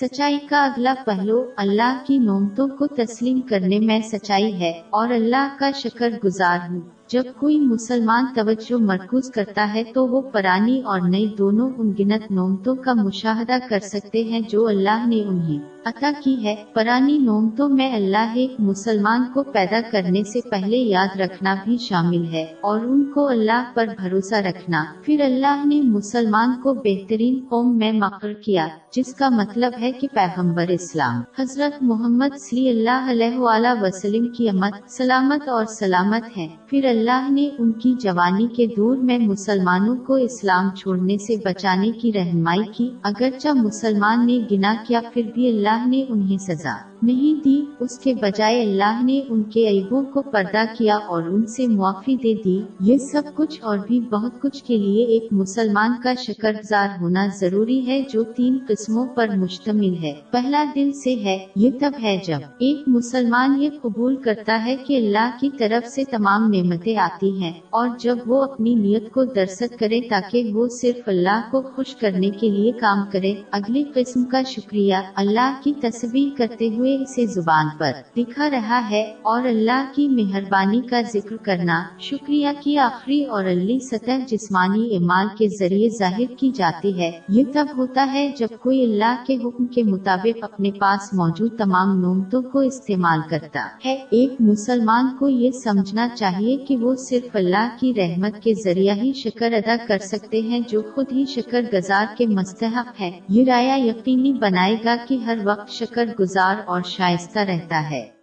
سچائی کا اگلا پہلو اللہ کی نعمتوں کو تسلیم کرنے میں سچائی ہے اور اللہ کا شکر گزار ہوں۔ جب کوئی مسلمان توجہ مرکوز کرتا ہے تو وہ پرانی اور نئی دونوں ان گنت نومتوں کا مشاہدہ کر سکتے ہیں جو اللہ نے انہیں عطا کی ہے۔ پرانی نومتوں میں اللہ ایک مسلمان کو پیدا کرنے سے پہلے یاد رکھنا بھی شامل ہے اور ان کو اللہ پر بھروسہ رکھنا۔ پھر اللہ نے مسلمان کو بہترین قوم میں مقر کیا، جس کا مطلب ہے کہ پیغمبر اسلام۔ حضرت محمد صلی اللہ علیہ وسلم کی امت سلامت اور سلامت ہے۔ پھر اللہ نے ان کی جوانی کے دور میں مسلمانوں کو اسلام چھوڑنے سے بچانے کی رہنمائی کی، اگرچہ مسلمان نے گنا کیا، پھر بھی اللہ نے انہیں سزا نہیں دی، اس کے بجائے اللہ نے ان کے عیبوں کو پردہ کیا اور ان سے معافی دے دی۔ یہ سب کچھ اور بھی بہت کچھ کے لیے ایک مسلمان کا شکر گزار ہونا ضروری ہے جو تین قسموں پر مشتمل ہے۔ پہلا دل سے ہے، یہ تب ہے جب ایک مسلمان یہ قبول کرتا ہے کہ اللہ کی طرف سے تمام نعمتیں آتی ہیں اور جب وہ اپنی نیت کو درست کرے تاکہ وہ صرف اللہ کو خوش کرنے کے لیے کام کرے۔ اگلی قسم کا شکریہ، اللہ کی تصویر کرتے ہوئے اسے زبان پر لکھا رہا ہے اور اللہ کی مہربانی کا ذکر کرنا، شکریہ کی آخری اور علی سطح جسمانی اعمال کے ذریعے ظاہر کی جاتی ہے۔ یہ تب ہوتا ہے جب کوئی اللہ کے حکم کے مطابق اپنے پاس موجود تمام نعمتوں کو استعمال کرتا ہے۔ ایک مسلمان کو یہ سمجھنا چاہیے کہ وہ صرف اللہ کی رحمت کے ذریعہ ہی شکر ادا کر سکتے ہیں جو خود ہی شکر گزار کے مستحق ہے یہ رایہ یقینی بنائے گا کہ ہر وقت شکر گزار اور اور شائستہ رہتا ہے۔